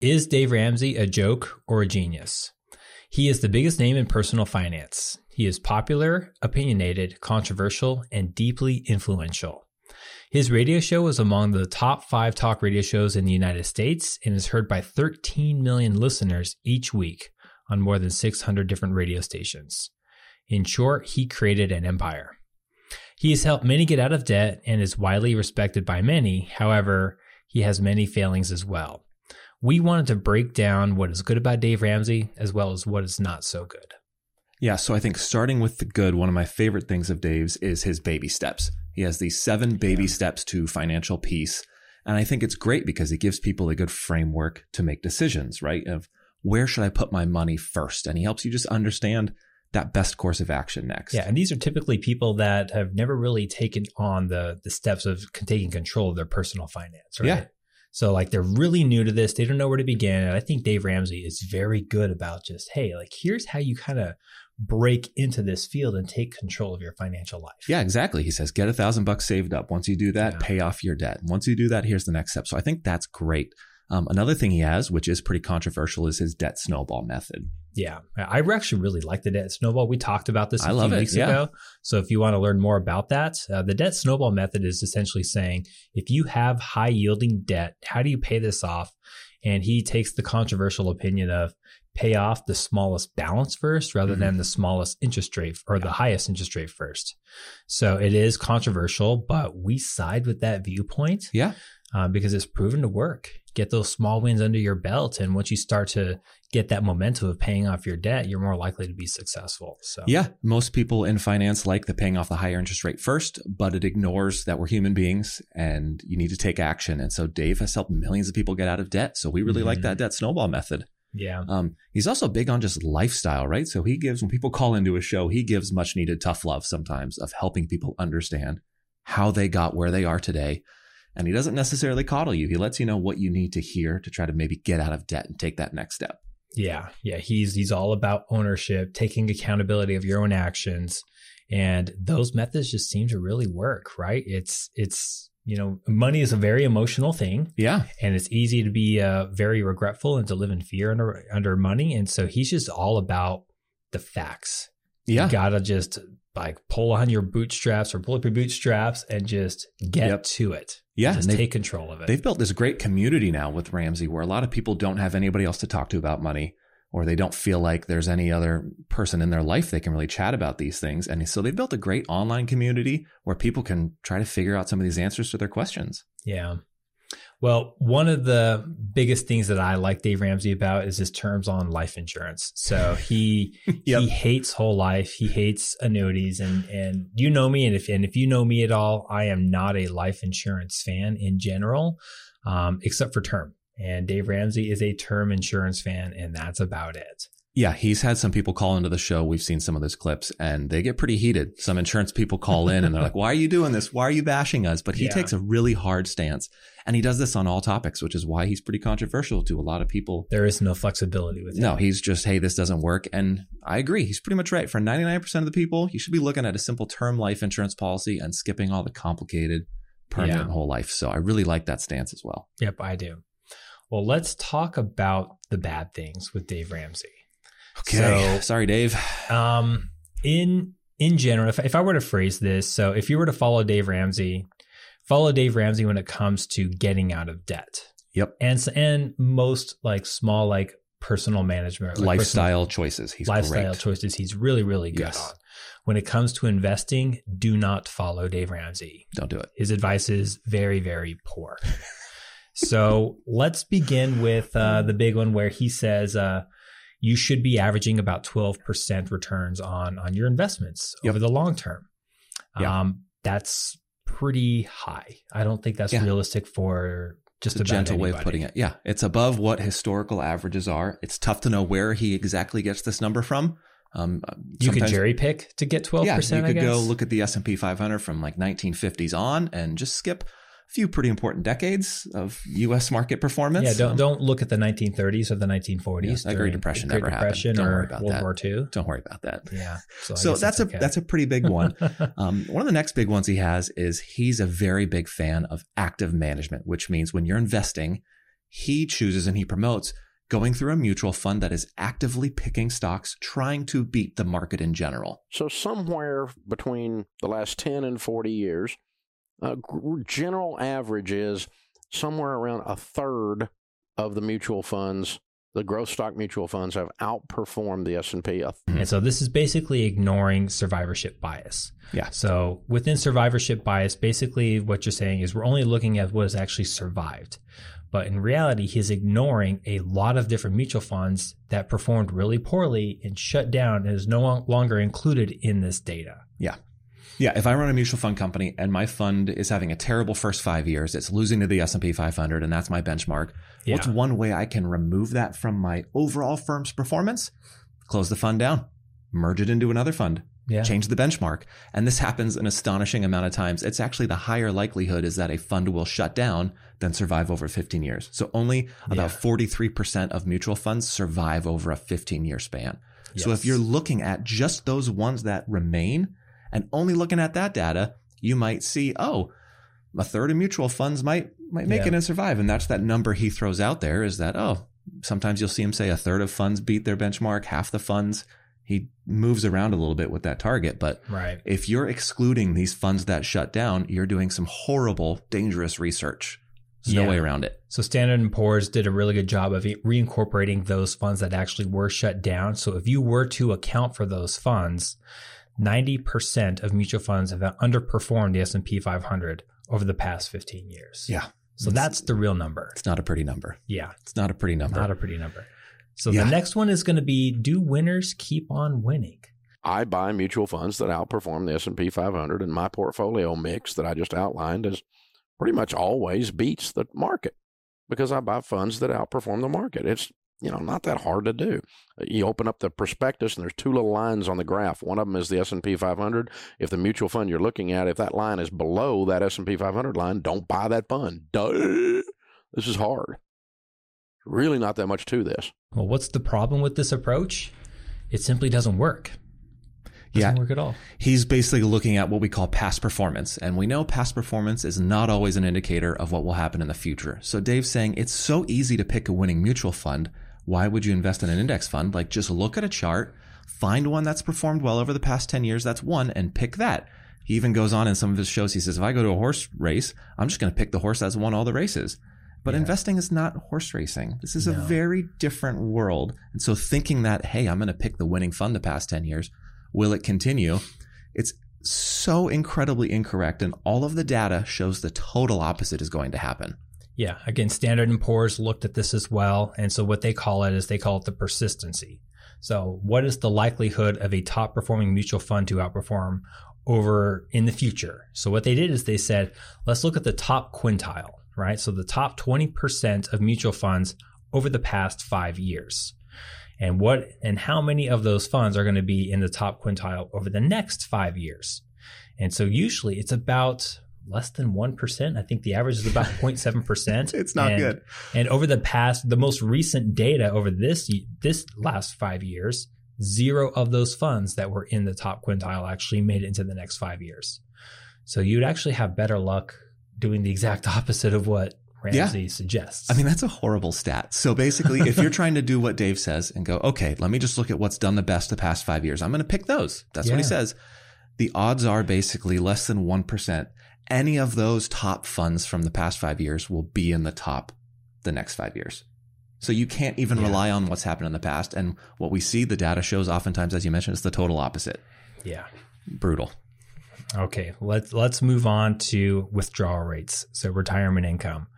Is Dave Ramsey a joke or a genius? He is the biggest name in personal finance. He is popular, opinionated, controversial, and deeply influential. His radio show is among the top five talk radio shows in the United States and is heard by 13 million listeners each week on more than 600 different radio stations. In short, he created an empire. He has helped many get out of debt and is widely respected by many. However, he has many failings as well. We wanted to break down what is good about Dave Ramsey as well as what is not so good. Yeah, so I think starting with the good, one of my favorite things of Dave's is his baby steps. He has these seven baby yeah. steps to financial peace. And I think it's great because it gives people a good framework to make decisions, right? Of where should I put my money first? And he helps you just understand that best course of action next. Yeah, and these are typically people that have never really taken on the the steps of taking control of their personal finance, right? Yeah. So like they're really new to this, they don't know where to begin. And I think Dave Ramsey is very good about just, hey, like here's how you kind of break into this field and take control of your financial life. Yeah, exactly. He says, get a thousand bucks saved up. Once you do that, yeah. pay off your debt. Once you do that, here's the next step. So I think that's great. Um, another thing he has, which is pretty controversial, is his debt snowball method. Yeah, I actually really like the debt snowball. We talked about this a I few weeks yeah. ago. So if you want to learn more about that, uh, the debt snowball method is essentially saying if you have high yielding debt, how do you pay this off? And he takes the controversial opinion of pay off the smallest balance first rather mm-hmm. than the smallest interest rate or yeah. the highest interest rate first. So it is controversial, but we side with that viewpoint. Yeah. Uh, because it's proven to work get those small wins under your belt and once you start to get that momentum of paying off your debt you're more likely to be successful so yeah most people in finance like the paying off the higher interest rate first but it ignores that we're human beings and you need to take action and so dave has helped millions of people get out of debt so we really mm-hmm. like that debt snowball method yeah. Um, he's also big on just lifestyle, right? So he gives, when people call into a show, he gives much needed tough love sometimes of helping people understand how they got where they are today and he doesn't necessarily coddle you. He lets you know what you need to hear to try to maybe get out of debt and take that next step. Yeah. Yeah. He's he's all about ownership, taking accountability of your own actions. And those methods just seem to really work, right? It's it's you know, money is a very emotional thing. Yeah. And it's easy to be uh, very regretful and to live in fear under under money. And so he's just all about the facts. Yeah. You gotta just like pull on your bootstraps or pull up your bootstraps and just get yep. to it. Yeah, just take control of it. They've built this great community now with Ramsey where a lot of people don't have anybody else to talk to about money or they don't feel like there's any other person in their life they can really chat about these things. And so they've built a great online community where people can try to figure out some of these answers to their questions. Yeah. Well, one of the biggest things that I like Dave Ramsey about is his terms on life insurance. So he yep. he hates whole life, he hates annuities, and and you know me, and if and if you know me at all, I am not a life insurance fan in general, um, except for term. And Dave Ramsey is a term insurance fan, and that's about it. Yeah, he's had some people call into the show. We've seen some of those clips and they get pretty heated. Some insurance people call in and they're like, why are you doing this? Why are you bashing us? But he yeah. takes a really hard stance and he does this on all topics, which is why he's pretty controversial to a lot of people. There is no flexibility with him. No, he's just, hey, this doesn't work. And I agree. He's pretty much right. For 99% of the people, you should be looking at a simple term life insurance policy and skipping all the complicated permanent yeah. whole life. So I really like that stance as well. Yep, I do. Well, let's talk about the bad things with Dave Ramsey. Okay. So, Sorry, Dave. Um, in in general, if, if I were to phrase this, so if you were to follow Dave Ramsey, follow Dave Ramsey when it comes to getting out of debt. Yep. And and most like small like personal management, like lifestyle personal, choices. He's lifestyle choices. He's really really good yes. on. When it comes to investing, do not follow Dave Ramsey. Don't do it. His advice is very very poor. So let's begin with uh, the big one where he says. Uh, you should be averaging about 12% returns on on your investments yep. over the long term. Yeah. Um, that's pretty high. I don't think that's yeah. realistic for just a gentle anybody. way of putting it. Yeah, it's above what historical averages are. It's tough to know where he exactly gets this number from. Um, you could cherry pick to get 12%. Yeah, you could go look at the S&P 500 from like 1950s on and just skip few pretty important decades of U.S. market performance. Yeah, don't um, don't look at the 1930s or the 1940s. Yeah, the Great Depression the Great never Depression happened. Don't worry about World that. War II. Don't worry about that. Yeah. So, so that's, a okay. that's a pretty big one. um, one of the next big ones he has is he's a very big fan of active management, which means when you're investing, he chooses and he promotes going through a mutual fund that is actively picking stocks, trying to beat the market in general. So, somewhere between the last 10 and 40 years, Uh, a general average is somewhere around a third of the mutual funds the growth stock mutual funds have outperformed the S&P. And so this is basically ignoring survivorship bias. Yeah. So within survivorship bias, basically what you're saying is we're only looking at what has actually survived. But in reality, he's ignoring a lot of different mutual funds that performed really poorly and shut down and is no longer included in this data. Yeah. Yeah, if I run a mutual fund company and my fund is having a terrible first 5 years, it's losing to the S&P 500 and that's my benchmark. Yeah. What's one way I can remove that from my overall firm's performance? Close the fund down, merge it into another fund. Yeah. Change the benchmark. And this happens an astonishing amount of times. It's actually the higher likelihood is that a fund will shut down than survive over 15 years. So only about yeah. 43% of mutual funds survive over a 15 year span. Yes. So if you're looking at just those ones that remain, and only looking at that data, you might see, oh, a third of mutual funds might might make yeah. it and survive. And that's that number he throws out there is that, oh, sometimes you'll see him say a third of funds beat their benchmark, half the funds. He moves around a little bit with that target. But right. if you're excluding these funds that shut down, you're doing some horrible, dangerous research. There's yeah. no way around it. So Standard & Poor's did a really good job of reincorporating those funds that actually were shut down. So if you were to account for those funds, 90% of mutual funds have underperformed the S&P 500 over the past 15 years. Yeah. So that's the real number. It's not a pretty number. Yeah. It's not a pretty number. Not a pretty number. So yeah. the next one is going to be do winners keep on winning? I buy mutual funds that outperform the S&P 500 and my portfolio mix that I just outlined is pretty much always beats the market because I buy funds that outperform the market. It's you know, not that hard to do. Uh, you open up the prospectus and there's two little lines on the graph. One of them is the S&P 500. If the mutual fund you're looking at, if that line is below that S&P 500 line, don't buy that fund. Duh. This is hard. Really not that much to this. Well, what's the problem with this approach? It simply doesn't work. Doesn't yeah. work at all. He's basically looking at what we call past performance. And we know past performance is not always an indicator of what will happen in the future. So Dave's saying it's so easy to pick a winning mutual fund why would you invest in an index fund? Like just look at a chart, find one that's performed well over the past 10 years, that's one, and pick that. He even goes on in some of his shows. He says, if I go to a horse race, I'm just going to pick the horse that's won all the races. But yeah. investing is not horse racing. This is no. a very different world. And so thinking that, hey, I'm going to pick the winning fund the past 10 years, will it continue? It's so incredibly incorrect. And all of the data shows the total opposite is going to happen. Yeah, again, Standard and Poor's looked at this as well, and so what they call it is they call it the persistency. So, what is the likelihood of a top performing mutual fund to outperform over in the future? So, what they did is they said, let's look at the top quintile, right? So, the top 20% of mutual funds over the past five years. And what and how many of those funds are going to be in the top quintile over the next five years? And so usually it's about less than 1%. I think the average is about 0.7%. it's not and, good. And over the past, the most recent data over this, this last five years, zero of those funds that were in the top quintile actually made it into the next five years. So you'd actually have better luck doing the exact opposite of what Ramsey yeah. suggests. I mean, that's a horrible stat. So basically, if you're trying to do what Dave says and go, okay, let me just look at what's done the best the past five years, I'm going to pick those. That's yeah. what he says. The odds are basically less than 1% any of those top funds from the past five years will be in the top the next five years. So you can't even yeah. rely on what's happened in the past. And what we see, the data shows oftentimes, as you mentioned, is the total opposite. Yeah. Brutal. Okay, let's let's move on to withdrawal rates. So retirement income.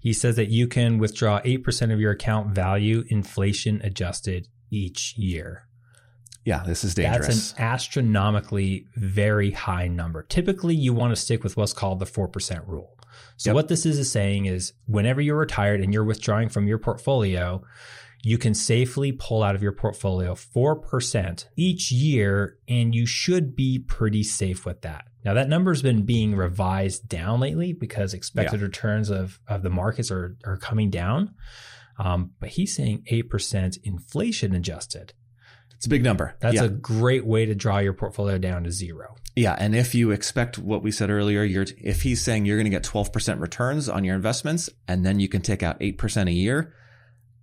He says that you can withdraw 8% of your account value inflation adjusted each year. Yeah, this is dangerous. That's an astronomically very high number. Typically, you want to stick with what's called the 4% rule. So, yep. what this is, is saying is whenever you're retired and you're withdrawing from your portfolio, you can safely pull out of your portfolio 4% each year, and you should be pretty safe with that. Now, that number has been being revised down lately because expected yeah. returns of, of the markets are, are coming down. Um, but he's saying 8% inflation adjusted. It's a big number. That's yeah. a great way to draw your portfolio down to zero. Yeah, and if you expect what we said earlier, you're if he's saying you're going to get 12% returns on your investments and then you can take out 8% a year,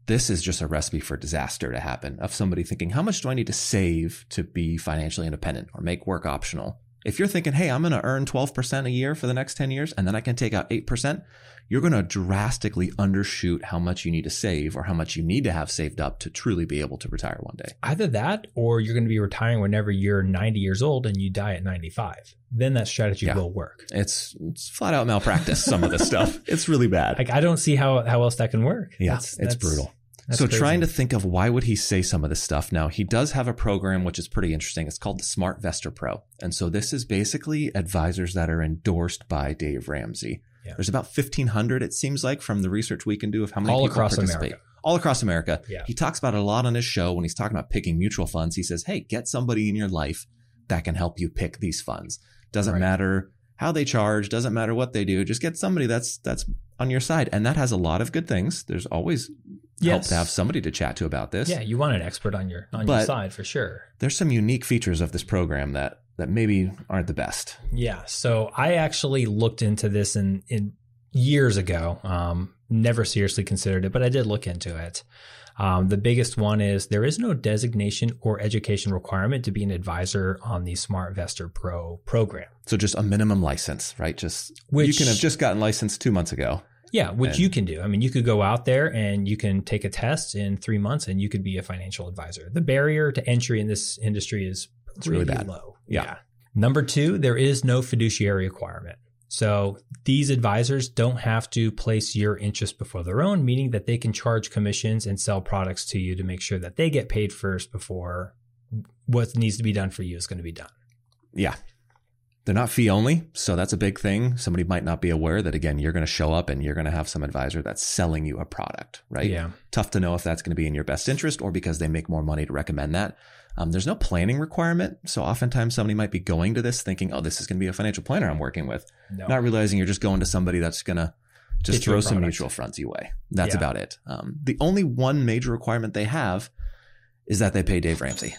this is just a recipe for disaster to happen of somebody thinking, how much do I need to save to be financially independent or make work optional? If you're thinking, hey, I'm going to earn 12% a year for the next 10 years and then I can take out 8%, you're going to drastically undershoot how much you need to save or how much you need to have saved up to truly be able to retire one day. Either that or you're going to be retiring whenever you're 90 years old and you die at 95. Then that strategy Yeah. will work. It's, it's flat out malpractice, some of this stuff. It's really bad. Like I don't see how how else that can work. Yeah, That's- it's that's- brutal. That's so crazy. trying to think of why would he say some of this stuff now he does have a program which is pretty interesting it's called the smartvestor pro and so this is basically advisors that are endorsed by dave ramsey Yeah. there's about 1500 it seems like from the research we can do of how many all people across participate America. all across america Yeah. he talks about it a lot on his show when he's talking about picking mutual funds he says hey get somebody in your life that can help you pick these funds doesn't Right. matter how they charge doesn't matter what they do just get somebody that's that's on your side and that has a lot of good things there's always help Yes. to have somebody to chat to about this Yeah, you want an expert on your on your side for sure. there's some unique features of this program that that maybe aren't the best. Yeah. So I actually looked into this in, in years ago. Um, never seriously considered it, but I did look into it. Um, the biggest one is there is no designation or education requirement to be an advisor on the SmartVestor Pro program. So just a minimum license, right? Just you can have just gotten licensed two months ago. Yeah, which And- you can do. I mean, you could go out there and you can take a test in three months and you could be a financial advisor. The barrier to entry in this industry is really really bad. low. Yeah. Number two, there is no fiduciary requirement. So these advisors don't have to place your interest before their own, meaning that they can charge commissions and sell products to you to make sure that they get paid first before what needs to be done for you is going to be done. Yeah. They're not fee only, so that's a big thing. Somebody might not be aware that again, you're going to show up and you're going to have some advisor that's selling you a product, right? Yeah. Tough to know if that's going to be in your best interest or because they make more money to recommend that. Um, there's no planning requirement, so oftentimes somebody might be going to this thinking, "Oh, this is going to be a financial planner I'm working with," No. not realizing you're just going to somebody that's going to just Get you a throw some mutual funds your way. That's Yeah. about it. Um, the only one major requirement they have is that they pay Dave Ramsey.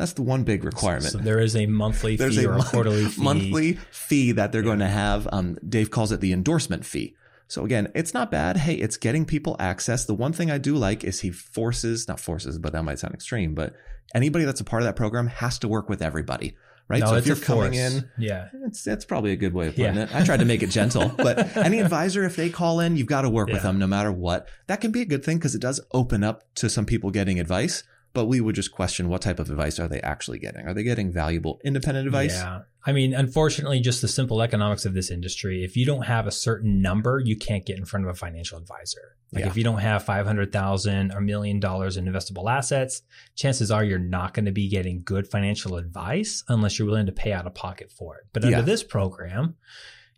That's the one big requirement. So there is a monthly There's fee a or a mon- quarterly fee. monthly fee that they're going to have. Um, Dave calls it the endorsement fee. So again, it's not bad. Hey, it's getting people access. The one thing I do like is he forces, not forces, but that might sound extreme, but anybody that's a part of that program has to work with everybody, right? No, so if you're coming in, yeah. it's that's probably a good way of putting Yeah. it. I tried to make it gentle, but any advisor, if they call in, you've got to work with them no matter what. That can be a good thing because it does open up to some people getting advice. But we would just question what type of advice are they actually getting? Are they getting valuable independent advice? Yeah. I mean, unfortunately, just the simple economics of this industry, if you don't have a certain number, you can't get in front of a financial advisor. Like Yeah. if you don't have 500,000 or million dollars in investable assets, chances are you're not going to be getting good financial advice unless you're willing to pay out of pocket for it. But under Yeah. this program,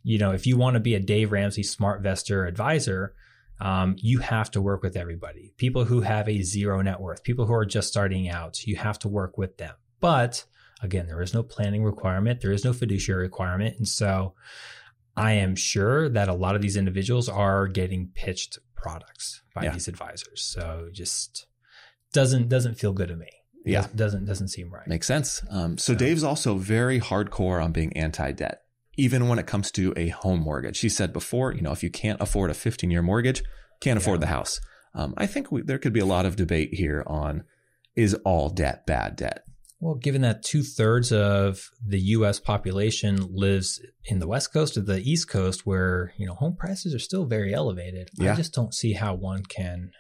you know, if you want to be a Dave Ramsey SmartVestor advisor, um, you have to work with everybody. People who have a zero net worth, people who are just starting out, you have to work with them. But again, there is no planning requirement, there is no fiduciary requirement. And so I am sure that a lot of these individuals are getting pitched products by Yeah. these advisors. So just doesn't doesn't feel good to me. Yeah. Doesn't doesn't seem right. Makes sense. Um, so So- Dave's also very hardcore on being anti-debt, even when it comes to a home mortgage. He said before, you know, if you can't afford a 15-year mortgage, can't afford Yeah. the house. Um, I think we, there could be a lot of debate here on is all debt bad debt? Well, given that two thirds of the U.S. population lives in the West Coast or the East Coast, where you know home prices are still very elevated, Yeah. I just don't see how one can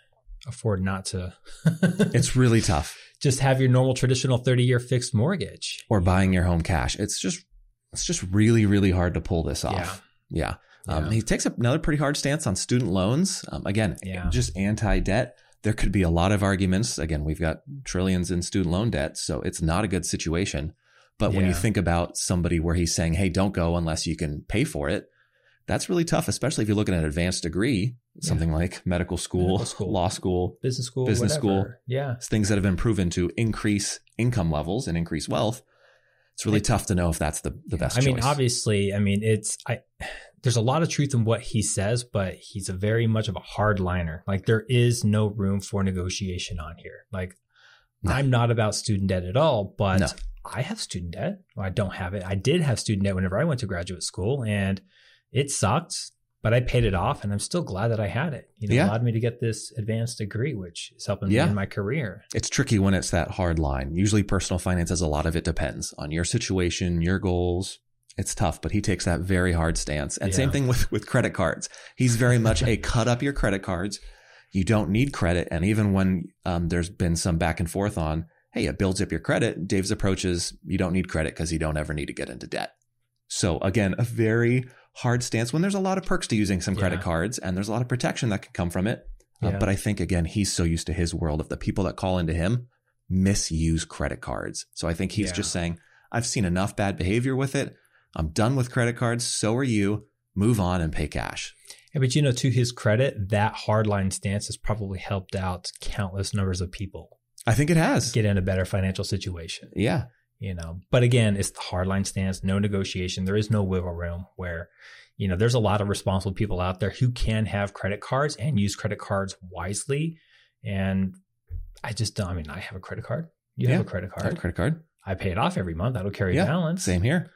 afford not to. It's really tough. just have your normal traditional thirty-year fixed mortgage. Or buying your home cash. It's just it's just really really hard to pull this off. Yeah. Um, Yeah. He takes up another pretty hard stance on student loans. Um, again, Yeah. just anti-debt. There could be a lot of arguments. Again, we've got trillions in student loan debt, so it's not a good situation. But when you think about somebody where he's saying, "Hey, don't go unless you can pay for it," that's really tough, especially if you're looking at an advanced degree, something like medical school, Medical school. law school, business school, Business school. Yeah, It's things that have been proven to increase income levels and increase wealth. It's really tough to know if that's the, the best I mean, obviously, I mean, it's I. There's a lot of truth in what he says, but he's a very much of a hardliner. Like there is no room for negotiation on here. Like No. I'm not about student debt at all, but No. I have student debt. Well, I don't have it. I did have student debt whenever I went to graduate school, and it sucked, but I paid it off, and I'm still glad that I had it. You know, Yeah. allowed me to get this advanced degree, which is helping Yeah. me in my career. It's tricky when it's that hard line. Usually personal finances, a lot of it depends on your situation, your goals. It's tough, but he takes that very hard stance. And same thing with, with credit cards. He's very much a cut up your credit cards. You don't need credit. And even when um, there's been some back and forth on, hey, it builds up your credit, Dave's approach is you don't need credit because you don't ever need to get into debt. So again, a very hard stance when there's a lot of perks to using some credit Yeah. cards and there's a lot of protection that can come from it. Uh, but I think again, he's so used to his world of the people that call into him misuse credit cards. So I think he's Yeah. just saying, I've seen enough bad behavior with it. I'm done with credit cards. So are you. Move on and pay cash. Yeah, but you know, to his credit, that hardline stance has probably helped out countless numbers of people I think it has. get in a better financial situation. Yeah. You know but again it's the hardline stance no negotiation there is no wiggle room where you know there's a lot of responsible people out there who can have credit cards and use credit cards wisely and i just don't i mean i have a credit card you Yeah. have a credit I have a card credit card. i pay it off every month that'll carry Yeah, a balance Same here.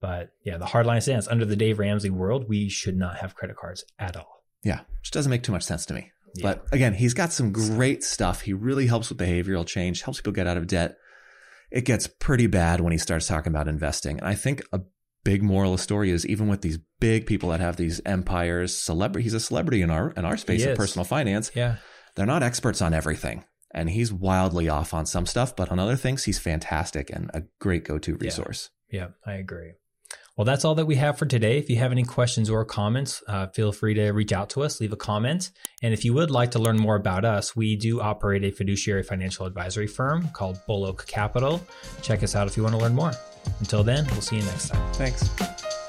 but yeah the hardline stance under the dave ramsey world we should not have credit cards at all Yeah. Which doesn't make too much sense to me. Yeah. But again, he's got some great stuff. He really helps with behavioral change, helps people get out of debt. It gets pretty bad when he starts talking about investing. And I think a big moral of the story is even with these big people that have these empires, celebrity, he's a celebrity in our in our space of personal finance. yeah They're not experts on everything. And he's wildly off on some stuff, but on other things, he's fantastic and a great go-to resource. Yeah, I agree. Well, that's all that we have for today. If you have any questions or comments, uh, feel free to reach out to us, leave a comment. And if you would like to learn more about us, we do operate a fiduciary financial advisory firm called Bull Oak Capital. Check us out if you want to learn more. Until then, we'll see you next time. Thanks.